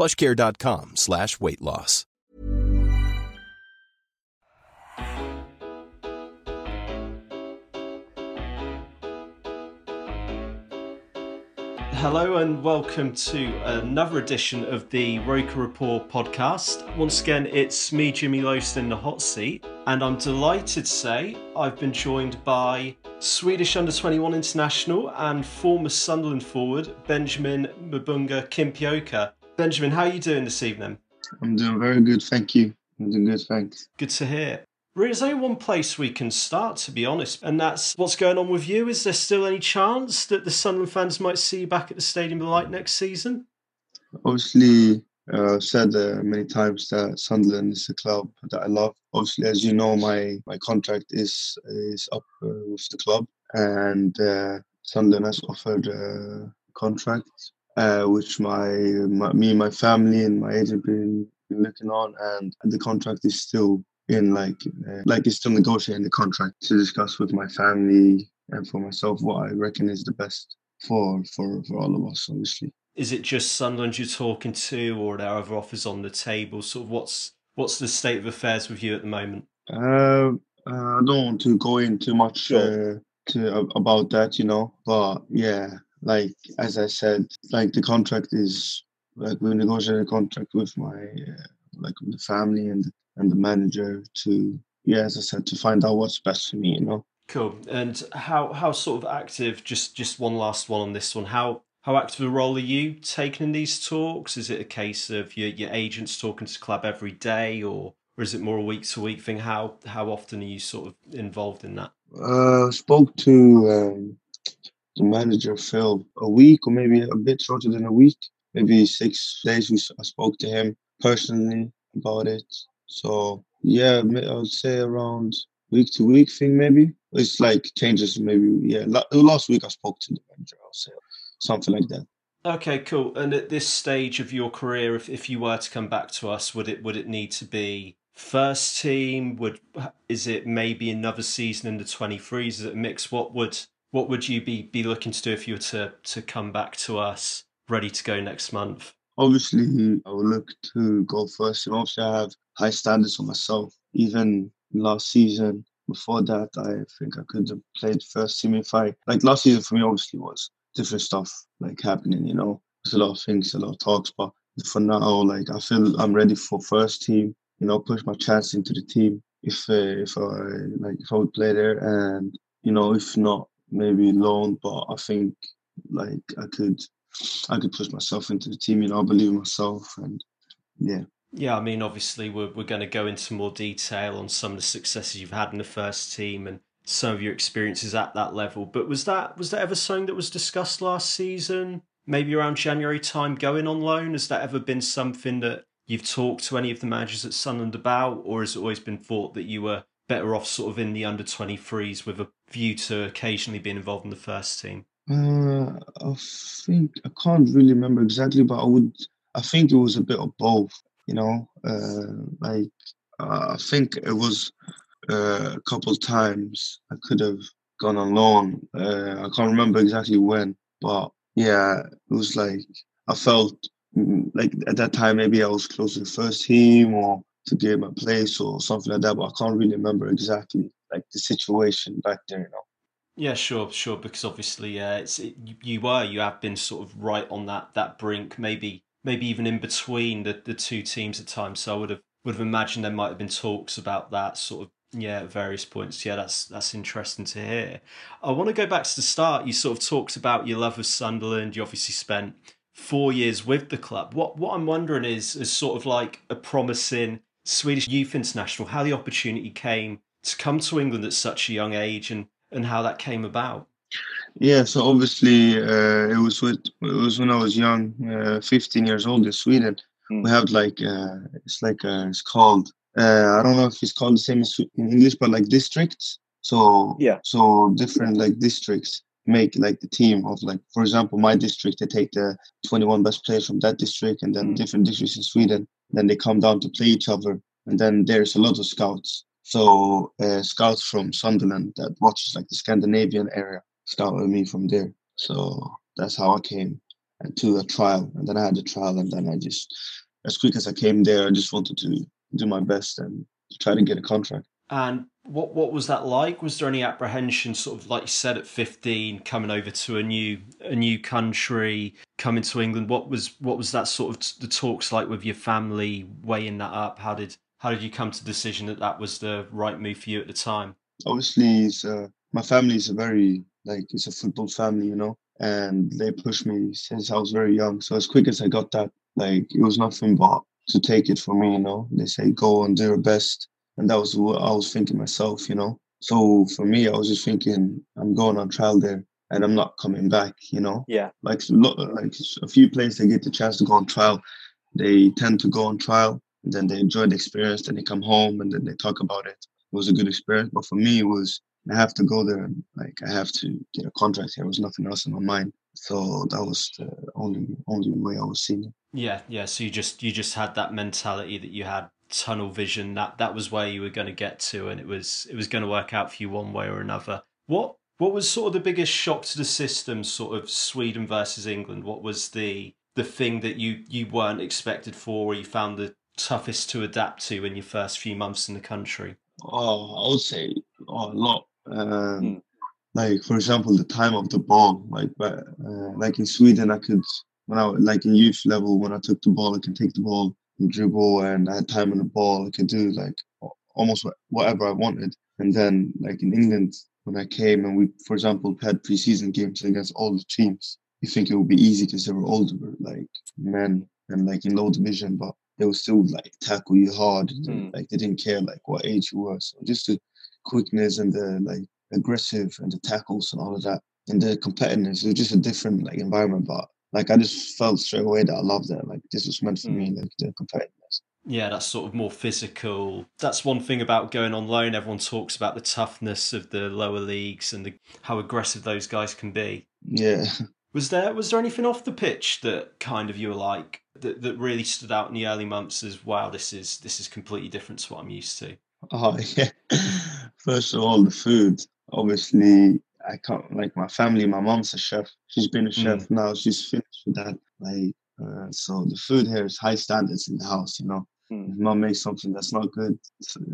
plushcare.com slash weight loss. Hello and welcome to another edition of the Roker Report podcast. Once again, it's me, Jimmy Loast, in the hot seat, and I'm delighted to say I've been joined by Swedish under 21 international and former Sunderland forward Benjamin Mbunga Kimpioka. Benjamin, how are you doing this evening? I'm doing very good, thank you. I'm doing good, thanks. Good to hear. There's only one place we can start, to be honest, and that's what's going on with you. Is there still any chance that the Sunderland fans might see you back at the Stadium of Light next season? Obviously, uh, I've said uh, many times that Sunderland is a club that I love. Obviously, as you know, my, my contract is is up uh, with the club, and uh, Sunderland has offered a contract, uh, which my, my me, my family, and my agent been, been looking on, and the contract is still in like uh, like it's still negotiating the contract to discuss with my family and for myself what I reckon is the best for for for all of us obviously Is it just Sunderland you're talking to, or are there other offers on the table? Sort of what's what's the state of affairs with you at the moment? uh, uh, I don't want to go in too much uh, to about that you know but yeah like as I said like the contract is like we negotiated a contract with my uh, like with the family and and the manager to yeah as i said to find out what's best for me you know Cool. And how how sort of active? Just just one last one on this one. How how active a role are you taking in these talks? Is it a case of your your agents talking to the club every day, or or is it more a week to week thing? How how often are you sort of involved in that? uh spoke to um, the manager phil a week or maybe a bit shorter than a week maybe six days we, i spoke to him personally about it so yeah i would say around week to week thing maybe it's like changes maybe yeah last week i spoke to the manager i'll say something like that Okay, cool. And at this stage of your career, if, if you were to come back to us, would it would it need to be first team? Would is it maybe another season in the twenty threes? Is it a mix? What would what would you be, be looking to do if you were to to come back to us ready to go next month? obviously I would look to go first and obviously I have high standards for myself. Even last season, before that I think I could have played first team if I like last season for me obviously was different stuff like happening, you know. There's a lot of things, a lot of talks, but for now like I feel I'm ready for first team, you know, push my chance into the team if uh, if I like if I would play there and you know, if not maybe loan, but I think like I could I could push myself into the team. You know, I believe myself, and yeah. Yeah, I mean, obviously, we're, we're going to go into more detail on some of the successes you've had in the first team and some of your experiences at that level. But was that was that ever something that was discussed last season? Maybe around January time, going on loan. Has that ever been something that you've talked to any of the managers at Sunderland about, or has it always been thought that you were better off sort of in the under twenty threes with a view to occasionally being involved in the first team? Uh, I think I can't really remember exactly, but I would. I think it was a bit of both. You know, uh, like uh, I think it was uh, a couple times I could have gone on loan. Uh, I can't remember exactly when, but yeah, it was like I felt mm, like at that time maybe I was close to the first team or to get my place or something like that, but I can't really remember exactly like the situation back there. You know. Yeah, sure, sure. Because obviously, uh, it's it, you- you were you have been sort of right on that that brink. Maybe maybe even in between the, the two teams at times. So I would have would have imagined there might have been talks about that sort of yeah at various points. Yeah, that's that's interesting to hear. I want to go back to the start. You sort of talked about your love of Sunderland. You obviously spent four years with the club. What what I'm wondering is is sort of like a promising Swedish youth international, how the opportunity came to come to England at such a young age and and how that came about. Yeah, so obviously uh, it was with it was when I was young, uh, 15 years old in Sweden. Mm. We have like uh, it's like uh, it's called uh, I don't know if it's called the same in English, but like districts. So yeah, so different like districts make like the team of like for example my district they take the 21 best players from that district and then mm. different districts in Sweden. Then they come down to play each other, and then there's a lot of scouts. So uh, scouts from Sunderland that watches like the Scandinavian area scouted me from there. So that's how I came to a trial, and then I had a trial, and then I just as quick as I came there, I just wanted to do my best and try to get a contract. And what what was that like? Was there any apprehension, sort of like you said at fifteen, coming over to a new a new country, coming to England? What was what was that sort of the talks like with your family, weighing that up? How did how did you come to the decision that that was the right move for you at the time? Obviously, uh, my family is a very like it's a football family, you know, and they pushed me since I was very young. So as quick as I got that, like it was nothing but to take it for me, you know. They say go and do your best, and that was what I was thinking myself, you know. So for me, I was just thinking I'm going on trial there, and I'm not coming back, you know. Yeah. Like like a few players, they get the chance to go on trial. They tend to go on trial, and then they enjoy the experience. Then they come home, and then they talk about it. It was a good experience, but for me, it was I have to go there and like I have to get a contract. Here. There was nothing else in my mind. So that was the only only way I was seeing it. Yeah, yeah. So you just you just had that mentality that you had tunnel vision. That that was where you were going to get to, and it was it was going to work out for you one way or another. What what was sort of the biggest shock to the system? Sort of Sweden versus England. What was the the thing that you you weren't expected for, or you found the toughest to adapt to in your first few months in the country? Oh, I would say oh, a lot. Um, mm like for example the time of the ball like uh, like in sweden i could when i like in youth level when i took the ball i can take the ball and dribble and i had time on the ball i could do like almost whatever i wanted and then like in england when i came and we for example had preseason games against all the teams you think it would be easy because they were older like men and like in low division but they would still like tackle you hard mm. like they didn't care like what age you were so just the quickness and the like aggressive and the tackles and all of that and the competitiveness. It was just a different like environment, but like I just felt straight away that I loved it. Like this was meant for mm. me, like the competitiveness. Yeah, that's sort of more physical. That's one thing about going on loan. Everyone talks about the toughness of the lower leagues and the, how aggressive those guys can be. Yeah. Was there was there anything off the pitch that kind of you were like that, that really stood out in the early months as wow, this is this is completely different to what I'm used to? Oh yeah. First of all, the food obviously I can't like my family. My mom's a chef. She's been a chef mm. now. She's finished with that. Like uh, so, the food here is high standards in the house. You know, mm. if mom makes something that's not good,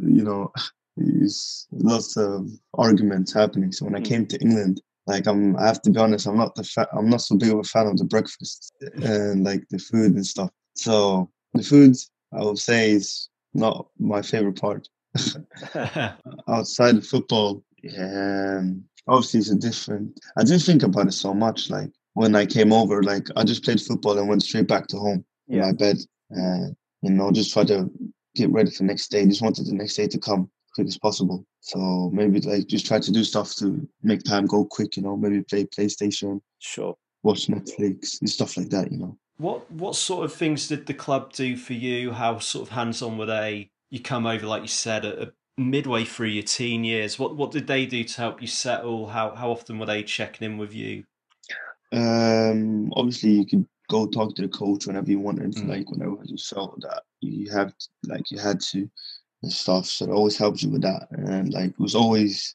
you know, there's lots of arguments happening. So when mm. I came to England, like I'm, I have to be honest, I'm not the fa- I'm not so big of a fan of the breakfast and like the food and stuff. So the food, I would say, is not my favorite part. Outside of football, yeah, obviously it's a different. I didn't think about it so much. Like when I came over, like I just played football and went straight back to home yeah. in my bed. Uh, you know, just try to get ready for the next day. Just wanted the next day to come as quick as possible. So maybe like just try to do stuff to make time go quick. You know, maybe play PlayStation. Sure. Watch Netflix and stuff like that. You know. What what sort of things did the club do for you? How sort of hands on were they? You come over, like you said, at midway through your teen years. What what did they do to help you settle? How how often were they checking in with you? Um, obviously, you could go talk to the coach whenever you wanted, mm. like whenever you felt that you have like you had to and stuff. So it always helps you with that. And like it was always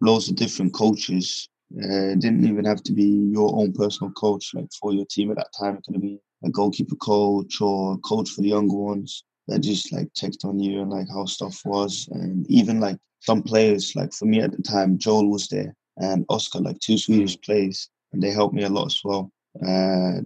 loads of different coaches. Uh, it didn't even have to be your own personal coach. Like for your team at that time, it could be a goalkeeper coach or a coach for the younger ones that just like checked on you and like how stuff was and even like some players like for me at the time joel was there and oscar like two swedish mm. players and they helped me a lot as well uh,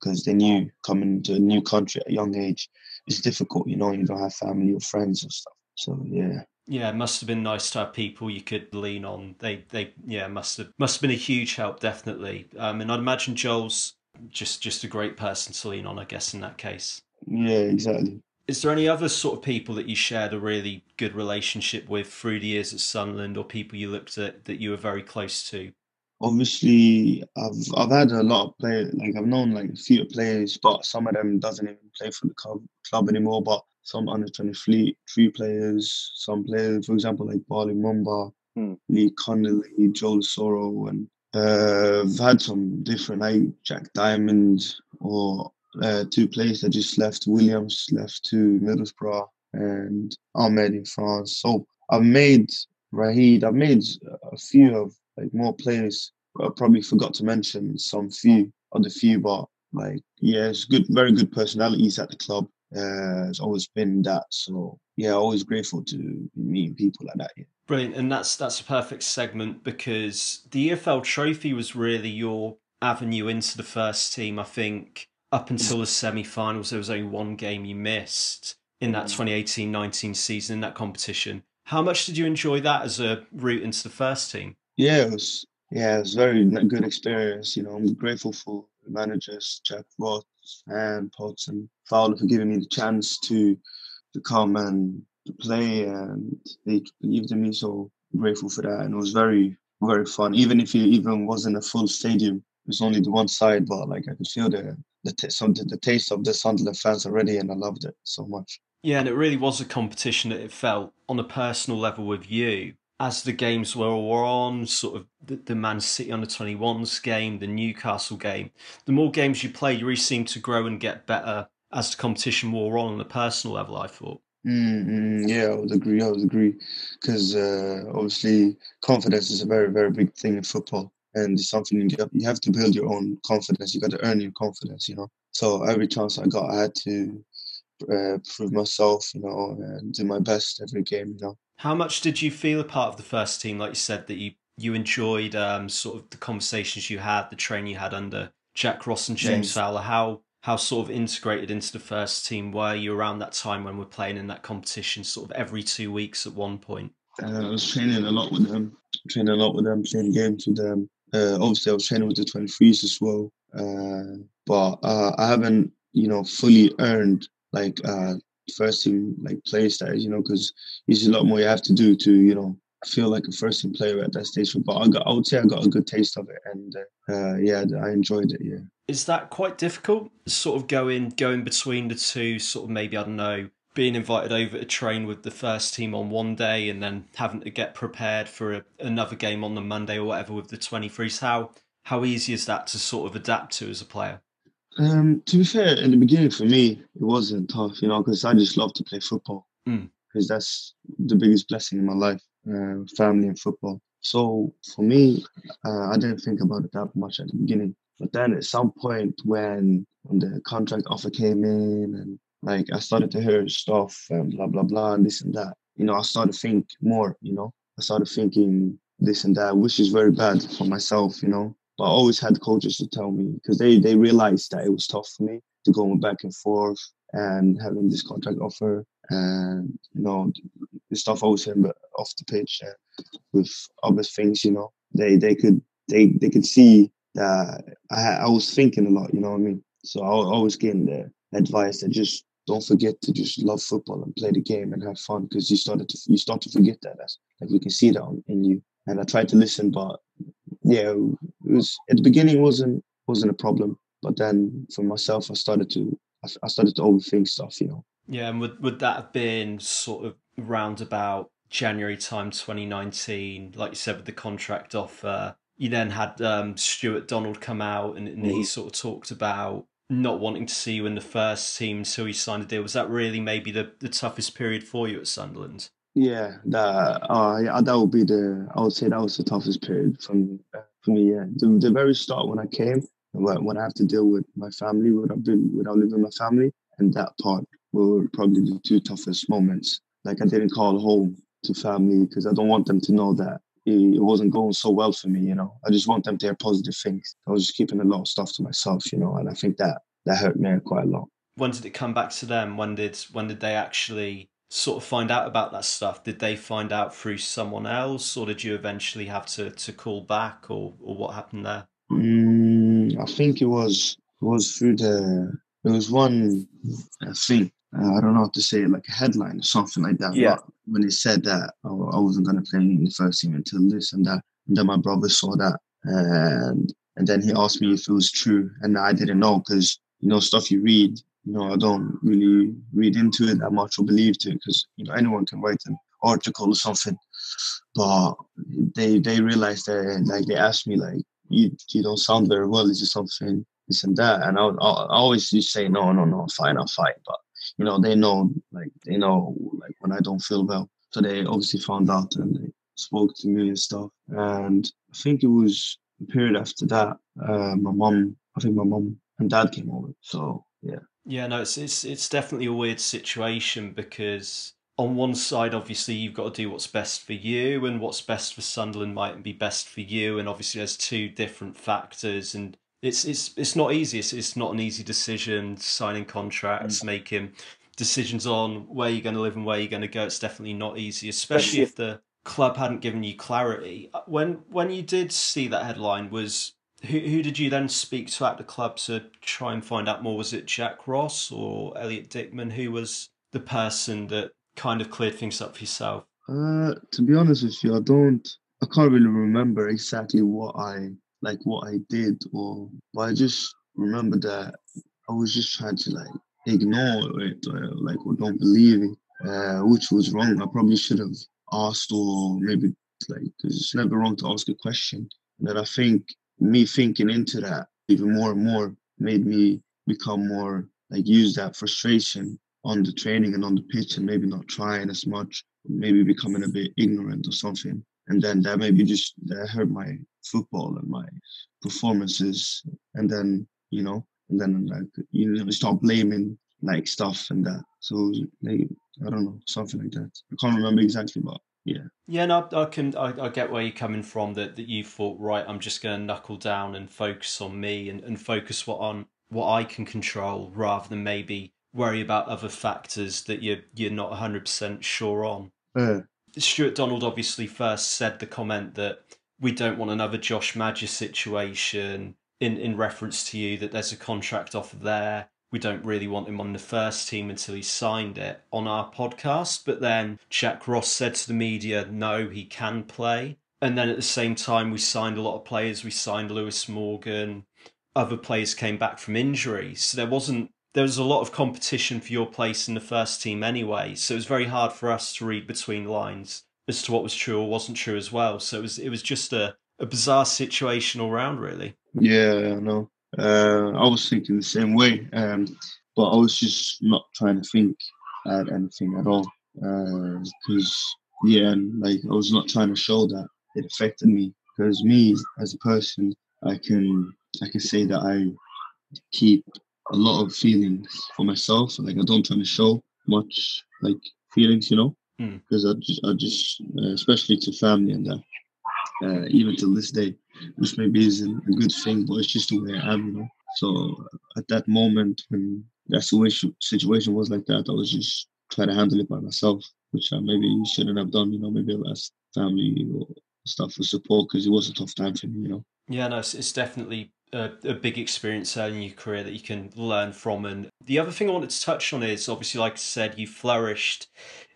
because they knew coming to a new country at a young age is difficult. You know, you don't have family or friends or stuff. So yeah. Yeah, it must have been nice to have people you could lean on. They, they, yeah, must have must have been a huge help, definitely. Um, and I'd imagine Joel's just just a great person to lean on, I guess, in that case. Yeah, exactly. Is there any other sort of people that you shared a really good relationship with through the years at Sunderland, or people you looked at that you were very close to? Obviously, I've I've had a lot of players. Like I've known like a few players, but some of them doesn't even play for the club club anymore. But some under twenty three three players, some players, for example, like Bali Mumba, Hmm. Lee Connelly, Joel Asoro, and uh, I've had some different like Jack Diamond or uh, two players that just left. Williams left to Middlesbrough and Ahmed in France. So I've made Rahid. I've made a few of like more players. I probably forgot to mention some few of the few, but like yeah, it's good, very good personalities at the club. Uh, it's always been that. So yeah, always grateful to meeting people like that. Yeah. Brilliant, and that's that's a perfect segment because the EFL Trophy was really your avenue into the first team. I think up until the semi-finals, there was only one game you missed in that 2018-19 season in that competition. How much did you enjoy that as a route into the first team? Yeah, it was yeah, it was very good experience. You know, I'm grateful for the managers Jack Ross and Potts and Fowler for giving me the chance to to come and to play, and they believed in me. So grateful for that, and it was very very fun. Even if it even wasn't a full stadium, it was only the one side, but like I could feel the the t- some, the taste of the Sunderland fans already, and I loved it so much. Yeah, and it really was a competition that it felt on a personal level with you. As the games were on, sort of the, the Man City under 21s game, the Newcastle game, the more games you play, you really seemed to grow and get better as the competition wore on on a personal level, I thought. Mm, mm, yeah, I would agree. I would agree because uh, obviously confidence is a very, very big thing in football, and it's something you have, you have to build your own confidence. You got to earn your confidence, you know. So every chance I got, I had to uh, prove myself, you know, and do my best every game, you know. How much did you feel a part of the first team? Like you said, that you you enjoyed um, sort of the conversations you had, the training you had under Jack Ross and James Yes. Fowler. How how sort of integrated into the first team were you around that time when we're playing in that competition, sort of every two weeks at one point? Uh, I was training a lot with them, training a lot with them, playing games with them. Uh, obviously, I was training with the 23s as well. Uh, but uh, I haven't, you know, fully earned like uh, first team like play status, you know, because there's a lot more you have to do to, you know, feel like a first team player at that stage. But I got, I would say I got a good taste of it, and uh, uh, yeah, I enjoyed it. Yeah. Is that quite difficult? Sort of going going between the two, sort of maybe I don't know, being invited over to train with the first team on one day and then having to get prepared for a, another game on the Monday or whatever with the 23s. How how easy is that to sort of adapt to as a player? Um, to be fair, in the beginning for me, it wasn't tough, you know, because I just love to play football. Mm. Because that's the biggest blessing in my life, uh, family and football. So for me, uh, I didn't think about it that much at the beginning. But then at some point when, when the contract offer came in and like I started to hear stuff and blah blah blah and this and that, you know, I started to think more, you know. I started thinking this and that, which is very bad for myself, you know. But I always had coaches to tell me because they they realized that it was tough for me to go back and forth and having this contract offer and you know the stuff I was saying but off the pitch and with other things, you know. They they could they they could see that I I was thinking a lot, you know what I mean. So I was always getting the advice that just don't forget to just love football and play the game and have fun because you started to you start to forget that. That's like we can see that in you. And I tried to listen, but yeah, it was at the beginning it wasn't wasn't a problem, but then for myself, I started to I, started to overthink stuff, you know. Yeah, and would would that have been sort of round about January time 2019, like you said with the contract offer? You then had um, Stuart Donald come out and, and he Mhm. sort of talked about not wanting to see you in the first team until you signed a deal. Was that really maybe the, the toughest period for you at Sunderland? Yeah, that uh, that would be the I would say that was the toughest period from uh, For me, yeah, the, the very start when I came, when, when I have to deal with my family, without being, without living with my family, and that part were probably the two toughest moments. Like I didn't call home to family because I don't want them to know that it wasn't going so well for me. You know, I just want them to hear positive things. I was just keeping a lot of stuff to myself. You know, and I think that that hurt me quite a lot. When did it come back to them? When did when did they actually sort of find out about that stuff? Did they find out through someone else, or did you eventually have to to call back, or or what happened there? Mm, I think it was it was through the there was one thing uh, I don't know how to say it like a headline or something like that. Yeah. But when they said that I, I wasn't going to play in the first team until this and that, and then my brother saw that and and then he asked me if it was true, and I didn't know because you know stuff you read you know, I don't really read into it that much or believe to it because, you know, anyone can write an article or something. But they they realized that, like, they asked me, like, you you don't sound very well. Is it something, this and that? And I, I, I always just say, no, no, no, fine, I'll fight. But, you know, they know, like, they know, like, when I don't feel well. So they obviously found out and they spoke to me and stuff. And I think it was a period after that, uh, my mom, I think my mom and dad came over. So, yeah. Yeah, no, it's it's it's definitely a weird situation because on one side, obviously, you've got to do what's best for you, and what's best for Sunderland might be best for you, and obviously, there's two different factors, and it's it's it's not easy. It's, it's not an easy decision signing contracts, mm. making decisions on where you're going to live and where you're going to go. It's definitely not easy, especially if the club hadn't given you clarity. When when you did see that headline, was who, who did you then speak to at the club to try and find out more? Was it Jack Ross or Elliott Dickman? Who was the person that kind of cleared things up for yourself? Uh, to be honest with you, I don't. I can't really remember exactly what I like, what I did, or but I just remember that I was just trying to like ignore it, or like or don't believe it, uh, which was wrong. I probably should have asked, or maybe like because it's never wrong to ask a question. And I think me thinking into that even more and more made me become more like use that frustration on the training and on the pitch and maybe not trying as much, maybe becoming a bit ignorant or something. And then that maybe just that hurt my football and my performances. And then, you know, and then like you know, start blaming like stuff and that. So like I don't know, something like that. I can't remember exactly, but yeah. Yeah, no, I can. I, I get where you're coming from. That that you thought, right, I'm just going to knuckle down and focus on me and, and focus what on what I can control, rather than maybe worry about other factors that you're you're not 100 percent sure on. Stuart Donald obviously first said the comment that we don't want another Josh Maja situation in in reference to you that there's a contract offer there we don't really want him on the first team until he signed it on our podcast. But then Jack Ross said to the media, no, he can play. And then at the same time, we signed a lot of players. We signed Lewis Morgan. Other players came back from injury. So there wasn't, there was a lot of competition for your place in the first team anyway. So it was very hard for us to read between lines as to what was true or wasn't true as well. So it was, it was just a, a bizarre situation all round, really. Yeah, I know. Uh, I was thinking the same way, um, but I was just not trying to think at anything at all because uh, yeah, like I was not trying to show that it affected me because me as a person, I can I can say that I keep a lot of feelings for myself. Like I don't try to show much like feelings, you know, because mm. I just I just uh, especially to family and that uh, even till this day, which maybe isn't a good thing, but it's just the way I am, you know. So at that moment when that situation was like that, I was just trying to handle it by myself, which I maybe shouldn't have done, you know. Maybe I've asked family or stuff for support because it was a tough time for me, you know. Yeah, no, it's, it's definitely a, a, big experience uh, in your career that you can learn from. And the other thing I wanted to touch on is obviously, like I said, you flourished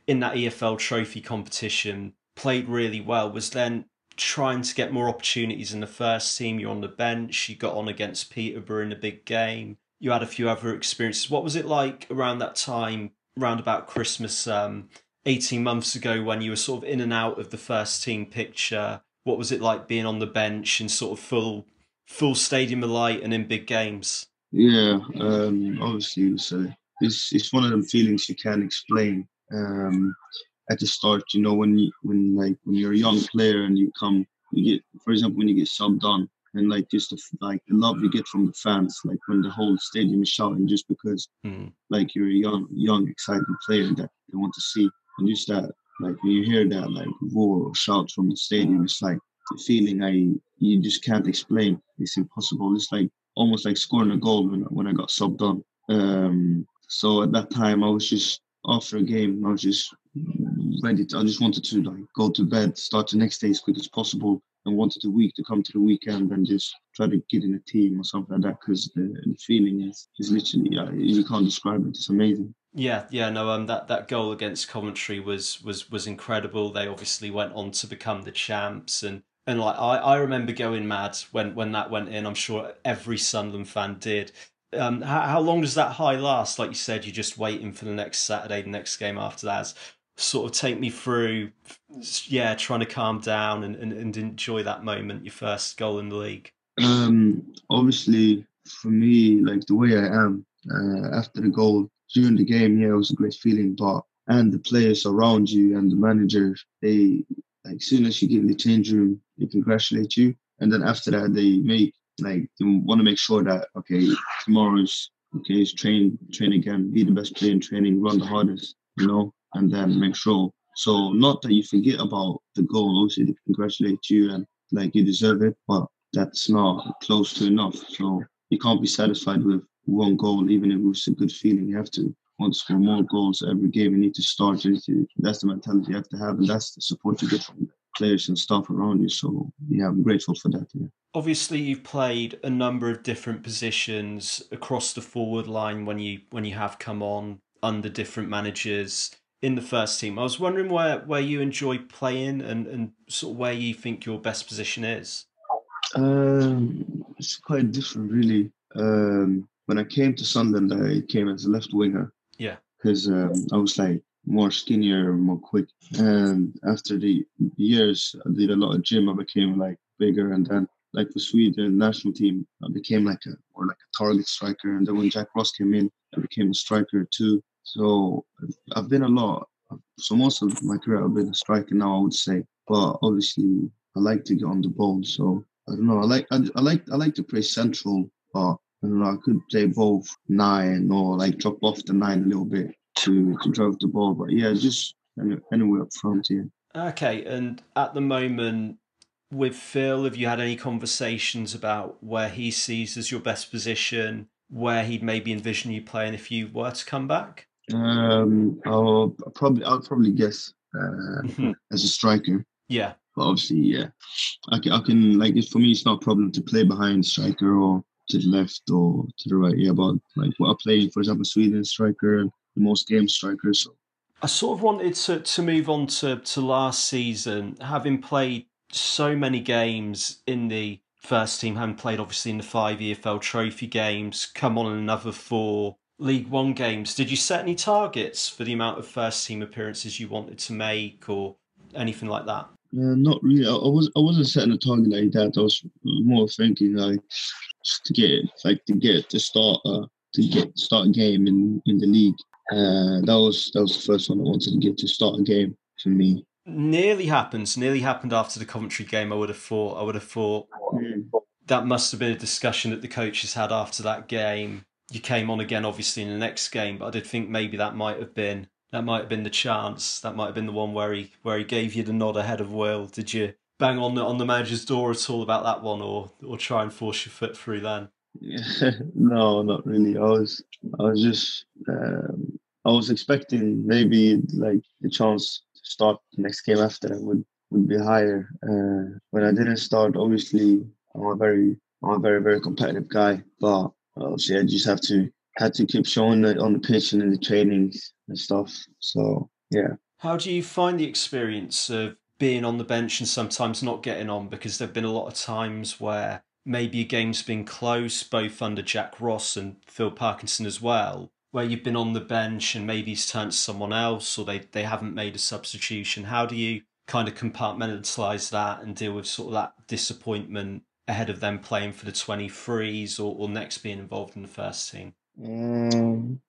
in that EFL trophy competition, played really well. Was then trying to get more opportunities in the first team. You're on the bench. You got on against Peterborough in a big game. You had a few other experiences. What was it like around that time, around about Christmas, um, 18 months ago, when you were sort of in and out of the first team picture? What was it like being on the bench in sort of full, full stadium of light and in big games? Yeah, um, obviously, so it's it's one of them feelings you can't explain. Um, at the start, you know, when you when like when you're a young player and you come, you get, for example, when you get subbed on, and like just the like the love you get from the fans, like when the whole stadium is shouting, just because mm. like you're a young, young, exciting player that they want to see, and just that like when you hear that like roar or shout from the stadium, it's like the feeling I you just can't explain. It's impossible. It's like almost like scoring a goal when when I got subbed on. Um, so at that time, I was just after a game, I was just ready. To, I just wanted to like go to bed, start the next day as quick as possible, and wanted the week to come to the weekend and just try to get in a team or something like that. Because the, the, feeling is is literally yeah, you can't describe it. It's amazing. Yeah, yeah, no, um, that, that goal against Coventry was was was incredible. They obviously went on to become the champs, and and like I, I remember going mad when when that went in. I'm sure every Sunderland fan did. Um, how, how long does that high last? Like you said, you're just waiting for the next Saturday, the next game after that. Sort of take me through, yeah, trying to calm down and, and, and enjoy that moment, your first goal in the league. Um, obviously, for me, like the way I am uh, after the goal during the game, yeah, it was a great feeling. But and the players around you and the manager, they like as soon as you get in the change room, they congratulate you, and then after that, they make like they want to make sure that okay, tomorrow's okay, is train train again, be the best player in training, run the hardest, you know, and then make sure. So not that you forget about the goal, obviously they congratulate you and like you deserve it, but that's not close to enough. So you can't be satisfied with one goal, even if it's a good feeling. You have to want to score more goals every game. You need to start. That's the mentality you have to have, and that's the support you get from players and staff around you. So yeah, I'm grateful for that. Yeah. Obviously, you've played a number of different positions across the forward line when you when you have come on under different managers in the first team. I was wondering where, where you enjoy playing and, and sort of where you think your best position is. Um, it's quite different, really. Um, when I came to Sunderland, I came as a left winger. Yeah. Because um, I was like more skinnier, more quick. And after the years, I did a lot of gym. I became like bigger, and then like for Sweden national team, I became like a or like a target striker. And then when Jack Ross came in, I became a striker too. So I've been a lot. So most of my career, I've been a striker now. I would say, but obviously, I like to get on the ball. So I don't know. I like I, I like I like to play central, but I don't know. I could play both nine or like drop off the nine a little bit to to drive the ball. But yeah, just anywhere up front. Yeah. Okay, and at the moment with Phil, have you had any conversations about where he sees as your best position, where he'd maybe envision you playing if you were to come back? Um, I'll probably I'll probably guess uh, mm-hmm. as a striker. Yeah. But obviously, yeah, I can, I can like for me, it's not a problem to play behind striker or to the left or to the right. Yeah, but like what I play, for example, Sweden striker, the most game strikers. So. I sort of wanted to to move on to to last season, having played so many games in the first team, having played obviously in the five EFL Trophy games, come on another four League One games. Did you set any targets for the amount of first team appearances you wanted to make, or anything like that? Yeah, not really. I, I was I wasn't setting a target like that. I was more thinking like to get like to get to start uh, to get start a game in in the league. Uh, that was that was the first one I wanted to get to start a game for me. Nearly happens. Nearly happened after the Coventry game. I would have thought. I would have thought mm. that must have been a discussion that the coaches had after that game. You came on again, obviously, in the next game, but I did think maybe that might have been that might have been the chance. That might have been the one where he where he gave you the nod ahead of Will. Did you bang on the on the manager's door at all about that one, or or try and force your foot through then? no, not really. I was I was just um, I was expecting maybe like the chance to start the next game after would would be higher. Uh, when I didn't start, obviously I'm a very I'm a very very competitive guy, but obviously I just have to had to keep showing it on the pitch and in the trainings and stuff. So yeah. How do you find the experience of being on the bench and sometimes not getting on? Because there've been a lot of times where maybe a game's been close, both under Jack Ross and Phil Parkinson as well, where you've been on the bench and maybe it's turned to someone else or they, they haven't made a substitution. How do you kind of compartmentalize that and deal with sort of that disappointment ahead of them playing for the 23s or, or next being involved in the first team? Um,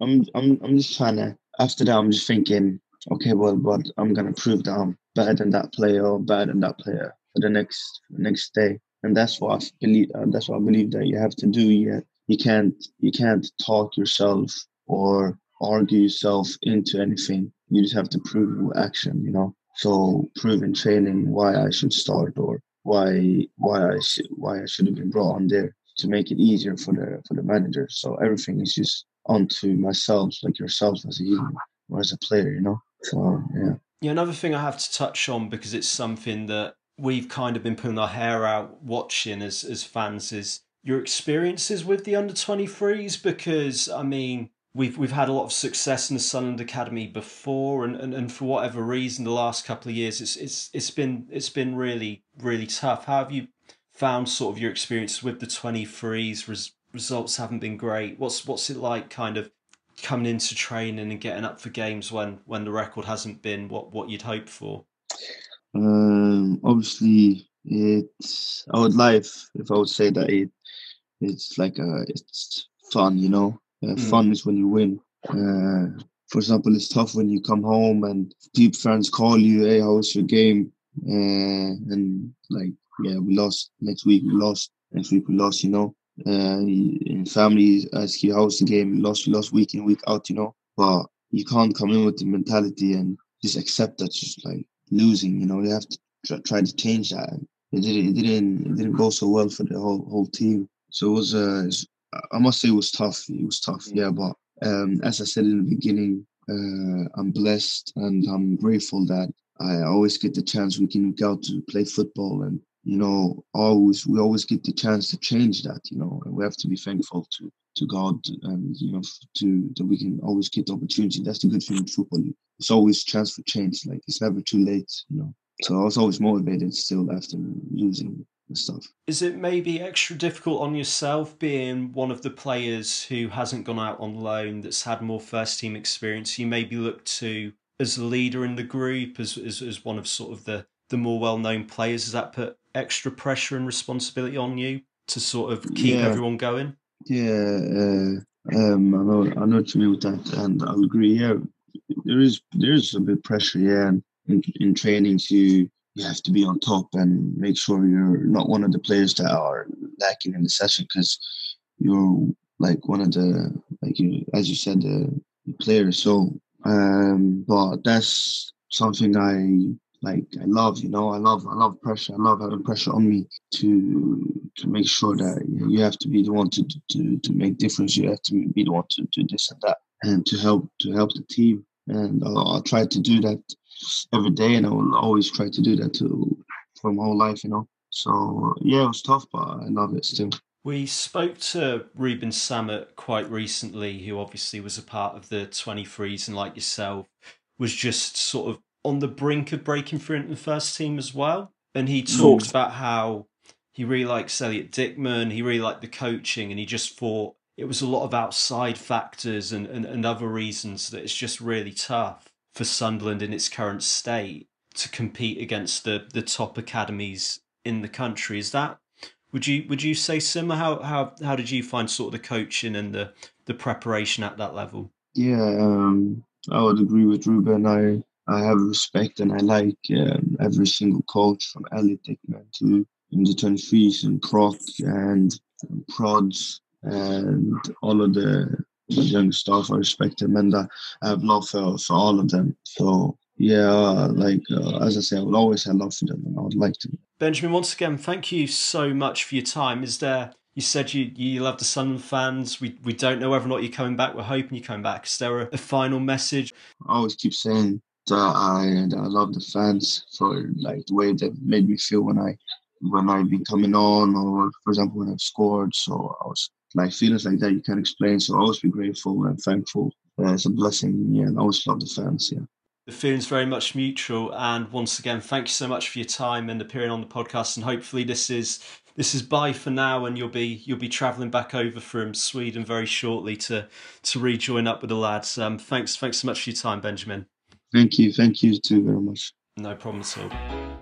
I'm I'm I'm just trying to. After that, I'm just thinking, okay, well, but I'm gonna prove that I'm better than that player or better than that player for the next next day, and that's what I believe. Uh, that's what I believe that you have to do. You you can't you can't talk yourself or argue yourself into anything. you just have to prove action, you know. So prove in training why I should start or why why I should why I should have been brought on there to make it easier for the for the manager. So everything is just onto myself, like yourself as a human or as a player, you know. So yeah. Yeah, another thing I have to touch on because it's something that we've kind of been pulling our hair out watching as as fans is your experiences with the under 23s because I mean we've we've had a lot of success in the Sunderland Academy before, and, and, and for whatever reason, the last couple of years, it's it's it's been it's been really really tough. How have you found sort of your experience with the twenty threes? Res, results haven't been great. What's what's it like, kind of coming into training and getting up for games when when the record hasn't been what what you'd hoped for? Um, obviously, it's I would if, if I would say that it it's like a it's fun, you know uh, mm. Fun is when you win. Uh, for example, it's tough when you come home and people fans call you, "Hey, how was your game?" Uh, and like, yeah, we lost next week. We lost next week. We lost. You know, uh, in family ask you, "How was the game?" We lost. We lost week in week out. You know, but you can't come in with the mentality and just accept that just like losing. You know, you have to try, try to change that. It didn't. It didn't. It didn't go so well for the whole whole team. So it was. Uh, I must say it was tough. It was tough, yeah. But um, as I said in the beginning, uh, I'm blessed and I'm grateful that I always get the chance we can go out to play football, and you know, always we always get the chance to change that. You know, and we have to be thankful to to God and you know to that we can always get the opportunity. That's the good thing in football. It's always chance for change. Like it's never too late. You know, so I was always motivated still after losing and stuff. Is it maybe extra difficult on yourself being one of the players who hasn't gone out on loan, that's had more first team experience? You maybe look to as a leader in the group, as, as, as one of sort of the, the more well known players. Does that put extra pressure and responsibility on you to sort of keep yeah. everyone going? Yeah, uh, um, I know I know what you mean with that, and I agree. Yeah, there is there is a bit of pressure, yeah, in, in training to you have to be on top and make sure you're not one of the players that are lacking in the session because you're like one of the like you as you said the, the players. So, um, but that's something I like. I love, you know, I love, I love pressure. I love having pressure on me to to make sure that you have to be the one to to to make difference. You have to be the one to do this and that, and to help to help the team. And uh, I'll, I'll try to do that every day, and I will always try to do that to for my whole life, you know. So yeah, it was tough, but I love it still. We spoke to Ruben Sammut quite recently, who obviously was a part of the 23s and, like yourself, was just sort of on the brink of breaking through into the first team as well. And he hmm. talked about how he really likes Elliott Dickman, he really liked the coaching, and he just thought it was a lot of outside factors and, and, and other reasons that it's just really tough for Sunderland in its current state to compete against the the top academies in the country. Is that would you would you say similar? How how how did you find sort of the coaching and the the preparation at that level? Yeah, um, I would agree with Ruben. I I have respect and I like um, every single coach from Elliott Dickman to in the 23s and and, and Prods and all of the young staff. I respect them and I have love for, for all of them. So yeah, uh, like uh, as I say, I will always have love for them, and I would like to. Benjamin, once again, thank you so much for your time. Is there? You said you you love the Sunderland fans. We we don't know whether or not you're coming back. We're hoping you're coming back. Is there a, a final message? I always keep saying that I that I love the fans for like the way that made me feel when I when I've been coming on, or for example when I've scored. So I was like feelings like that you can't explain. So always be grateful and thankful. Uh, it's a blessing, yeah, and I always love the fans, yeah. The feeling's very much mutual, and once again, thank you so much for your time and appearing on the podcast. And hopefully, this is this is bye for now, and you'll be you'll be travelling back over from Sweden very shortly to to rejoin up with the lads. Um, thanks thanks so much for your time, Benjamin. Thank you, thank you too very much. No problem at all.